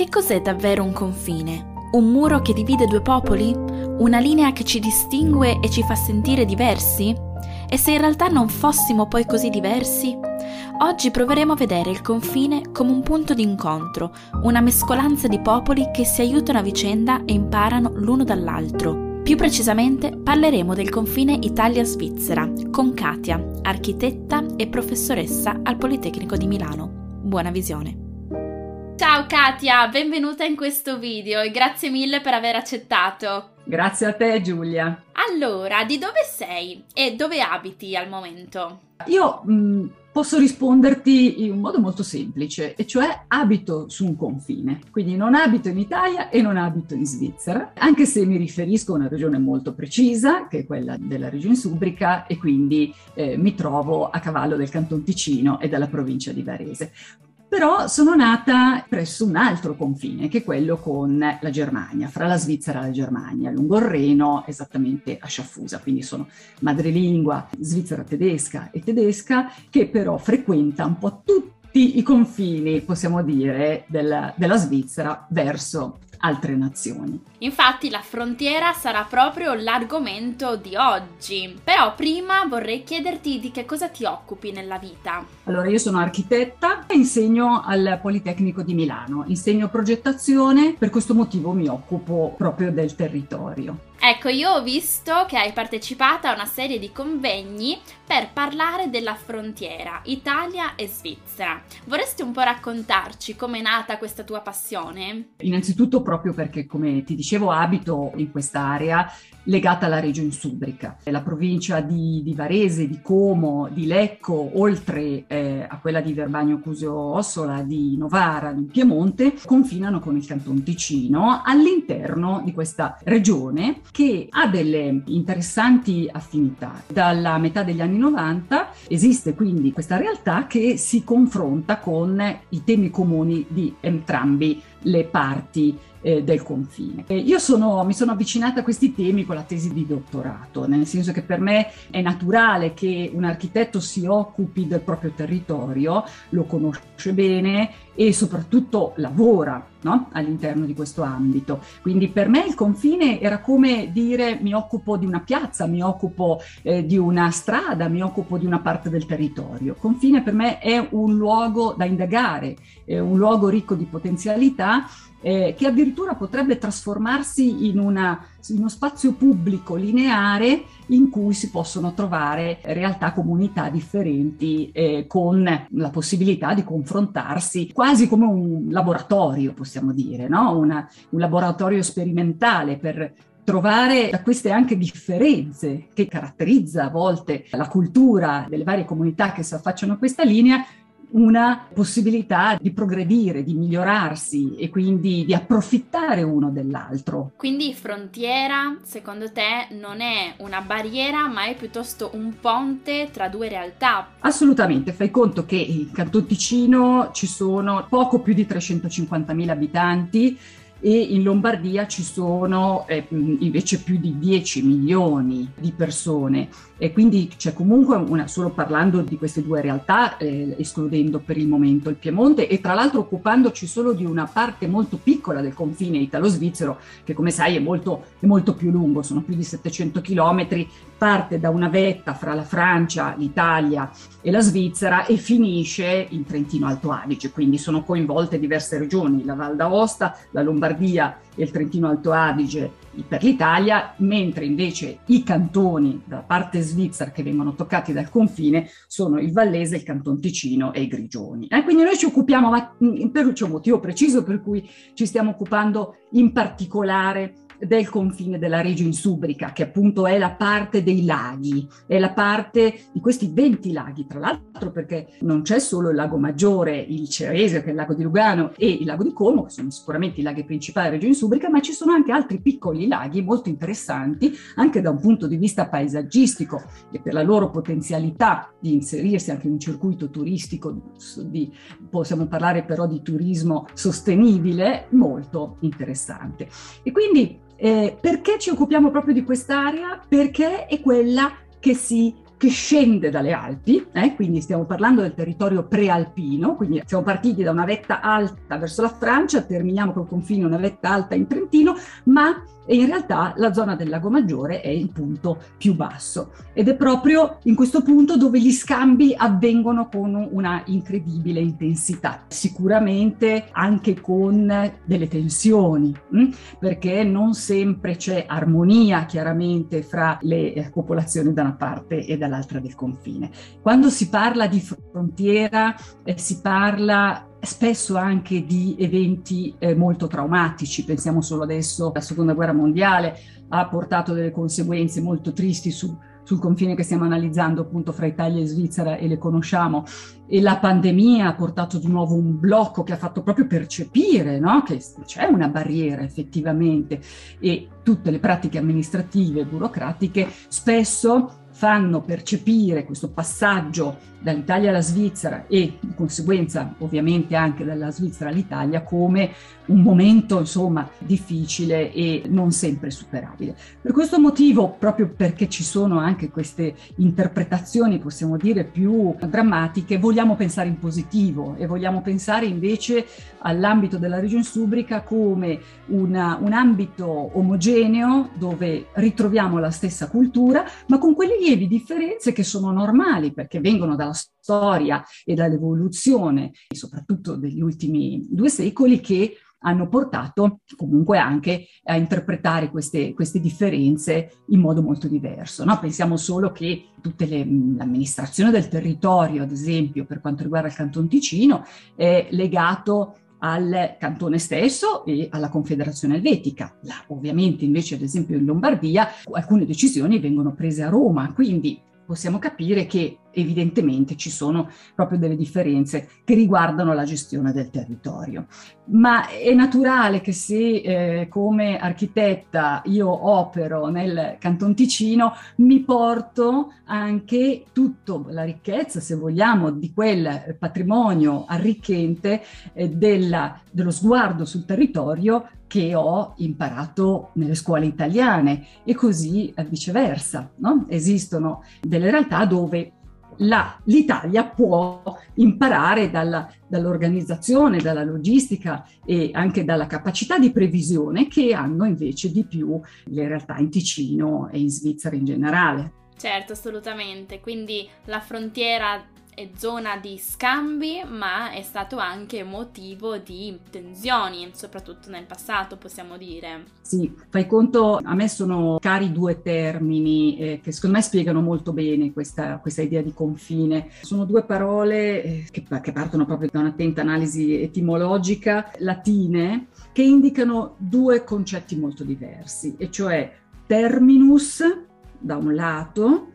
Che cos'è davvero un confine? Un muro che divide due popoli? Una linea che ci distingue e ci fa sentire diversi? E se in realtà non fossimo poi così diversi? Oggi proveremo a vedere il confine come un punto di incontro, una mescolanza di popoli che si aiutano a vicenda e imparano l'uno dall'altro. Più precisamente parleremo del confine Italia-Svizzera con Katia, architetta e professoressa al Politecnico di Milano. Buona visione! Ciao Katia, benvenuta in questo video e grazie mille per aver accettato. Grazie a te Giulia. Allora, di dove sei e dove abiti al momento? Io mh, posso risponderti in un modo molto semplice, e cioè abito su un confine. Quindi non abito in Italia e non abito in Svizzera, anche se mi riferisco a una regione molto precisa, che è quella della regione Subrica, e quindi eh, mi trovo a cavallo del Canton Ticino e della provincia di Varese però sono nata presso un altro confine, che è quello con la Germania, fra la Svizzera e la Germania, lungo il Reno, esattamente a Sciaffusa, quindi sono madrelingua svizzera tedesca e tedesca, che però frequenta un po' tutti i confini, possiamo dire, della, della Svizzera verso altre nazioni. Infatti la frontiera sarà proprio l'argomento di oggi. Però prima vorrei chiederti di che cosa ti occupi nella vita. Allora, io sono architetta e insegno al Politecnico di Milano, insegno progettazione, per questo motivo mi occupo proprio del territorio. Ecco, io ho visto che hai partecipato a una serie di convegni per parlare della frontiera Italia e Svizzera. Vorresti un po' raccontarci com'è nata questa tua passione? Innanzitutto proprio perché, come ti dicevo, abito in quest'area legata alla regione Subrica. La provincia di, di Varese, di Como, di Lecco, oltre eh, a quella di Verbagno Cusio Ossola, di Novara, in Piemonte, confinano con il Canton Ticino all'interno di questa regione che ha delle interessanti affinità. Dalla metà degli anni 90 esiste quindi questa realtà che si confronta con i temi comuni di entrambi le parti eh, del confine. E io sono, mi sono avvicinata a questi temi con la tesi di dottorato, nel senso che per me è naturale che un architetto si occupi del proprio territorio, lo conosce bene e soprattutto lavora no? all'interno di questo ambito. Quindi per me il confine era come dire mi occupo di una piazza, mi occupo eh, di una strada, mi occupo di una parte del territorio. Confine per me è un luogo da indagare, è un luogo ricco di potenzialità eh, che addirittura potrebbe trasformarsi in, una, in, uno spazio pubblico lineare in cui si possono trovare realtà, comunità differenti eh, con la possibilità di confrontarsi quasi come un laboratorio, possiamo dire, no? Una, un laboratorio sperimentale per trovare da queste anche differenze che caratterizza a volte la cultura delle varie comunità che si affacciano a questa linea, una possibilità di progredire, di migliorarsi e quindi di approfittare uno dell'altro. Quindi frontiera, secondo te, non è una barriera, ma è piuttosto un ponte tra due realtà? Assolutamente, fai conto che in Canton Ticino ci sono poco più di 350.000 abitanti e in Lombardia ci sono eh, invece più di 10 milioni di persone. E quindi c'è comunque una, solo parlando di queste due realtà, eh, escludendo per il momento il Piemonte e tra l'altro occupandoci solo di una parte molto piccola del confine italo-svizzero che come sai è molto, è molto più lungo, sono più di 700 chilometri, parte da una vetta fra la Francia, l'Italia e la Svizzera e finisce in Trentino Alto Adige, quindi sono coinvolte diverse regioni, la Val d'Aosta, la Lombardia e il Trentino Alto Adige per l'Italia, mentre invece i cantoni dalla parte svizzera che vengono toccati dal confine sono il Vallese, il Canton Ticino e i Grigioni. E quindi noi ci occupiamo, ma per c'è un motivo preciso per cui ci stiamo occupando in particolare del confine della regione Subrica, che appunto è la parte dei laghi, è la parte di questi 20 laghi, tra l'altro perché non c'è solo il lago Maggiore, il Cerese, che è il lago di Lugano, e il lago di Como, che sono sicuramente i laghi principali della regione Subrica, ma ci sono anche altri piccoli laghi molto interessanti, anche da un punto di vista paesaggistico e per la loro potenzialità di inserirsi anche in un circuito turistico, di, possiamo parlare però di turismo sostenibile, molto interessante. E quindi eh, perché ci occupiamo proprio di quest'area? Perché è quella che si che scende dalle Alpi, eh, quindi stiamo parlando del territorio prealpino, quindi siamo partiti da una vetta alta verso la Francia, terminiamo col confine una vetta alta in Trentino, ma in realtà la zona del Lago Maggiore è il punto più basso ed è proprio in questo punto dove gli scambi avvengono con una incredibile intensità, sicuramente anche con delle tensioni, hm? perché non sempre c'è armonia chiaramente fra le eh, popolazioni da una parte e dall'altra del confine. Quando si parla di frontiera eh, si parla spesso anche di eventi eh, molto traumatici. Pensiamo solo adesso alla seconda guerra mondiale, ha portato delle conseguenze molto tristi su, sul confine che stiamo analizzando appunto fra Italia e Svizzera e le conosciamo. E la pandemia ha portato di nuovo un blocco che ha fatto proprio percepire no? che c'è una barriera effettivamente e tutte le pratiche amministrative e burocratiche spesso fanno percepire questo passaggio dall'Italia alla Svizzera e di conseguenza ovviamente anche dalla Svizzera all'Italia come un momento insomma difficile e non sempre superabile. Per questo motivo, proprio perché ci sono anche queste interpretazioni, possiamo dire, più drammatiche, vogliamo pensare in positivo e vogliamo pensare invece all'ambito della regione Subrica come una, un ambito omogeneo dove ritroviamo la stessa cultura, ma con quelle lievi differenze che sono normali perché vengono dalla storia e dall'evoluzione, soprattutto degli ultimi due secoli, che hanno portato comunque anche a interpretare queste, queste differenze in modo molto diverso. No? Pensiamo solo che tutta l'amministrazione del territorio, ad esempio, per quanto riguarda il Canton Ticino, è legato al cantone stesso e alla Confederazione Elvetica. Là, ovviamente invece ad esempio in Lombardia alcune decisioni vengono prese a Roma, quindi possiamo capire che evidentemente ci sono proprio delle differenze che riguardano la gestione del territorio. Ma è naturale che se eh, come architetta io opero nel Canton Ticino, mi porto anche tutta la ricchezza, se vogliamo, di quel patrimonio arricchente eh, della, dello sguardo sul territorio che ho imparato nelle scuole italiane e così eh, viceversa. No? Esistono delle realtà dove la, l'Italia può imparare dalla, dall'organizzazione, dalla logistica e anche dalla capacità di previsione che hanno invece di più le realtà in Ticino e in Svizzera in generale. Certo, assolutamente. Quindi la frontiera zona di scambi, ma è stato anche motivo di tensioni, soprattutto nel passato, possiamo dire. Sì, fai conto, a me sono cari due termini eh, che secondo me spiegano molto bene questa, questa idea di confine. Sono due parole eh, che, che partono proprio da un'attenta analisi etimologica latine che indicano due concetti molto diversi, e cioè terminus da un lato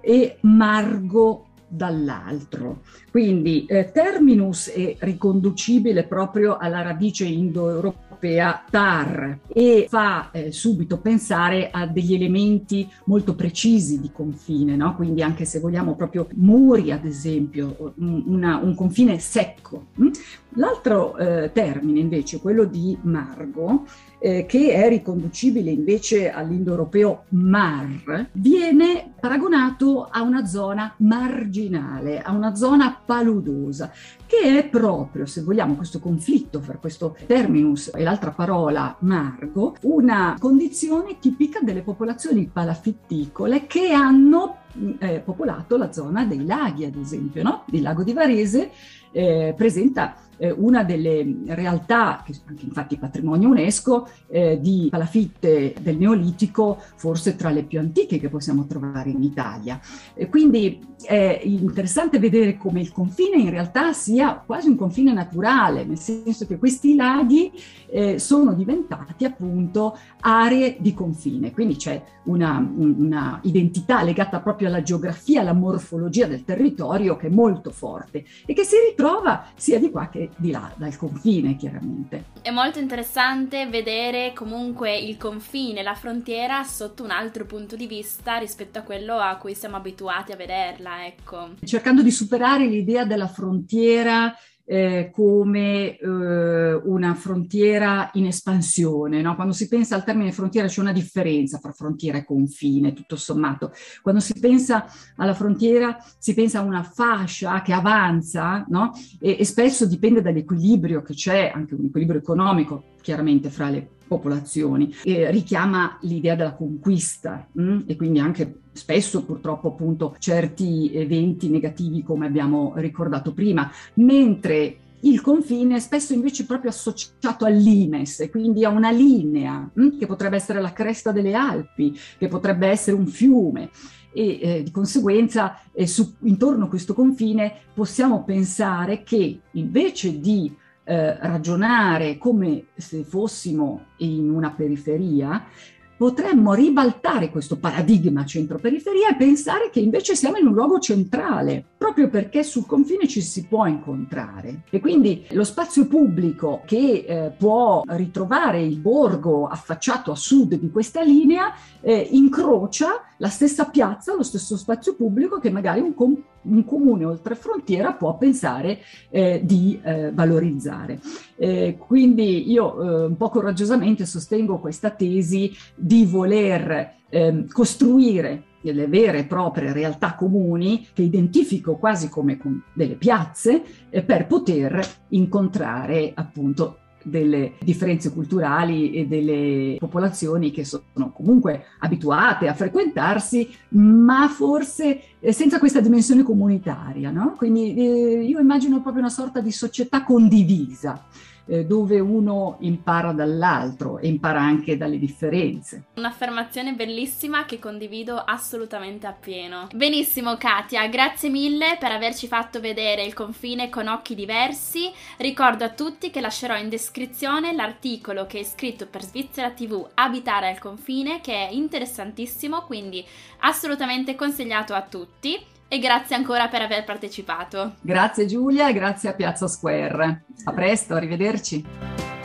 e margo dall'altro. Quindi eh, terminus è riconducibile proprio alla radice indoeuropea tar e fa eh, subito pensare a degli elementi molto precisi di confine, no? quindi anche se vogliamo proprio muri ad esempio, una, un confine secco. Hm? L'altro eh, termine invece, quello di margo, eh, che è riconducibile invece all'indoeuropeo mar, viene paragonato a una zona marginale, a una zona paludosa, che è proprio, se vogliamo, questo conflitto fra questo terminus e l'altra parola margo, una condizione tipica delle popolazioni palafitticole che hanno eh, popolato la zona dei laghi, ad esempio, no? il lago di Varese eh, presenta eh, una delle realtà, che anche infatti patrimonio UNESCO, eh, di palafitte del Neolitico, forse tra le più antiche che possiamo trovare in Italia. E quindi è interessante vedere come il confine in realtà sia quasi un confine naturale, nel senso che questi laghi eh, sono diventati appunto aree di confine, quindi c'è una, una identità legata proprio alla geografia, alla morfologia del territorio che è molto forte e che si ritrova sia di qua che di là, dal confine chiaramente. È molto interessante vedere comunque il confine, la frontiera sotto un altro punto di vista rispetto a quello a cui siamo abituati a vederla, ecco. Cercando di superare l'idea della frontiera eh, come eh, una frontiera in espansione. No? Quando si pensa al termine frontiera c'è una differenza fra frontiera e confine, tutto sommato. Quando si pensa alla frontiera si pensa a una fascia che avanza no? e, e spesso dipende dall'equilibrio che c'è, anche un equilibrio economico chiaramente fra le popolazioni, e richiama l'idea della conquista mh? Mm? e quindi anche spesso purtroppo appunto certi eventi negativi come abbiamo ricordato prima, mentre il confine è spesso invece proprio associato all'Imes, e quindi a una linea mh? Mm? che potrebbe essere la cresta delle Alpi, che potrebbe essere un fiume e eh, di conseguenza eh, su, intorno a questo confine possiamo pensare che invece di eh, ragionare come se fossimo in una periferia, potremmo ribaltare questo paradigma centro-periferia e pensare che invece siamo in un luogo centrale, proprio perché sul confine ci si può incontrare. E quindi lo spazio pubblico che eh, può ritrovare il borgo affacciato a sud di questa linea eh, incrocia la stessa piazza, lo stesso spazio pubblico che magari un, com- un comune oltre frontiera può pensare eh, di eh, valorizzare. Eh, quindi io eh, un po' coraggiosamente sostengo questa tesi di voler ehm, costruire delle vere e proprie realtà comuni che identifico quasi come delle piazze eh, per poter incontrare appunto delle differenze culturali e delle popolazioni che sono comunque abituate a frequentarsi, ma forse eh, senza questa dimensione comunitaria. No? Quindi eh, io immagino proprio una sorta di società condivisa eh, dove uno impara dall'altro e impara anche dalle differenze. Un'affermazione bellissima che condivido assolutamente appieno. Benissimo Katia, grazie mille per averci fatto vedere il confine con occhi diversi. Ricordo a tutti che lascerò in descrizione l'articolo che è scritto per Svizzera TV Abitare al confine che è interessantissimo, quindi assolutamente consigliato a tutti e grazie ancora per aver partecipato. Grazie Giulia e grazie a Piazza Square. A presto, arrivederci.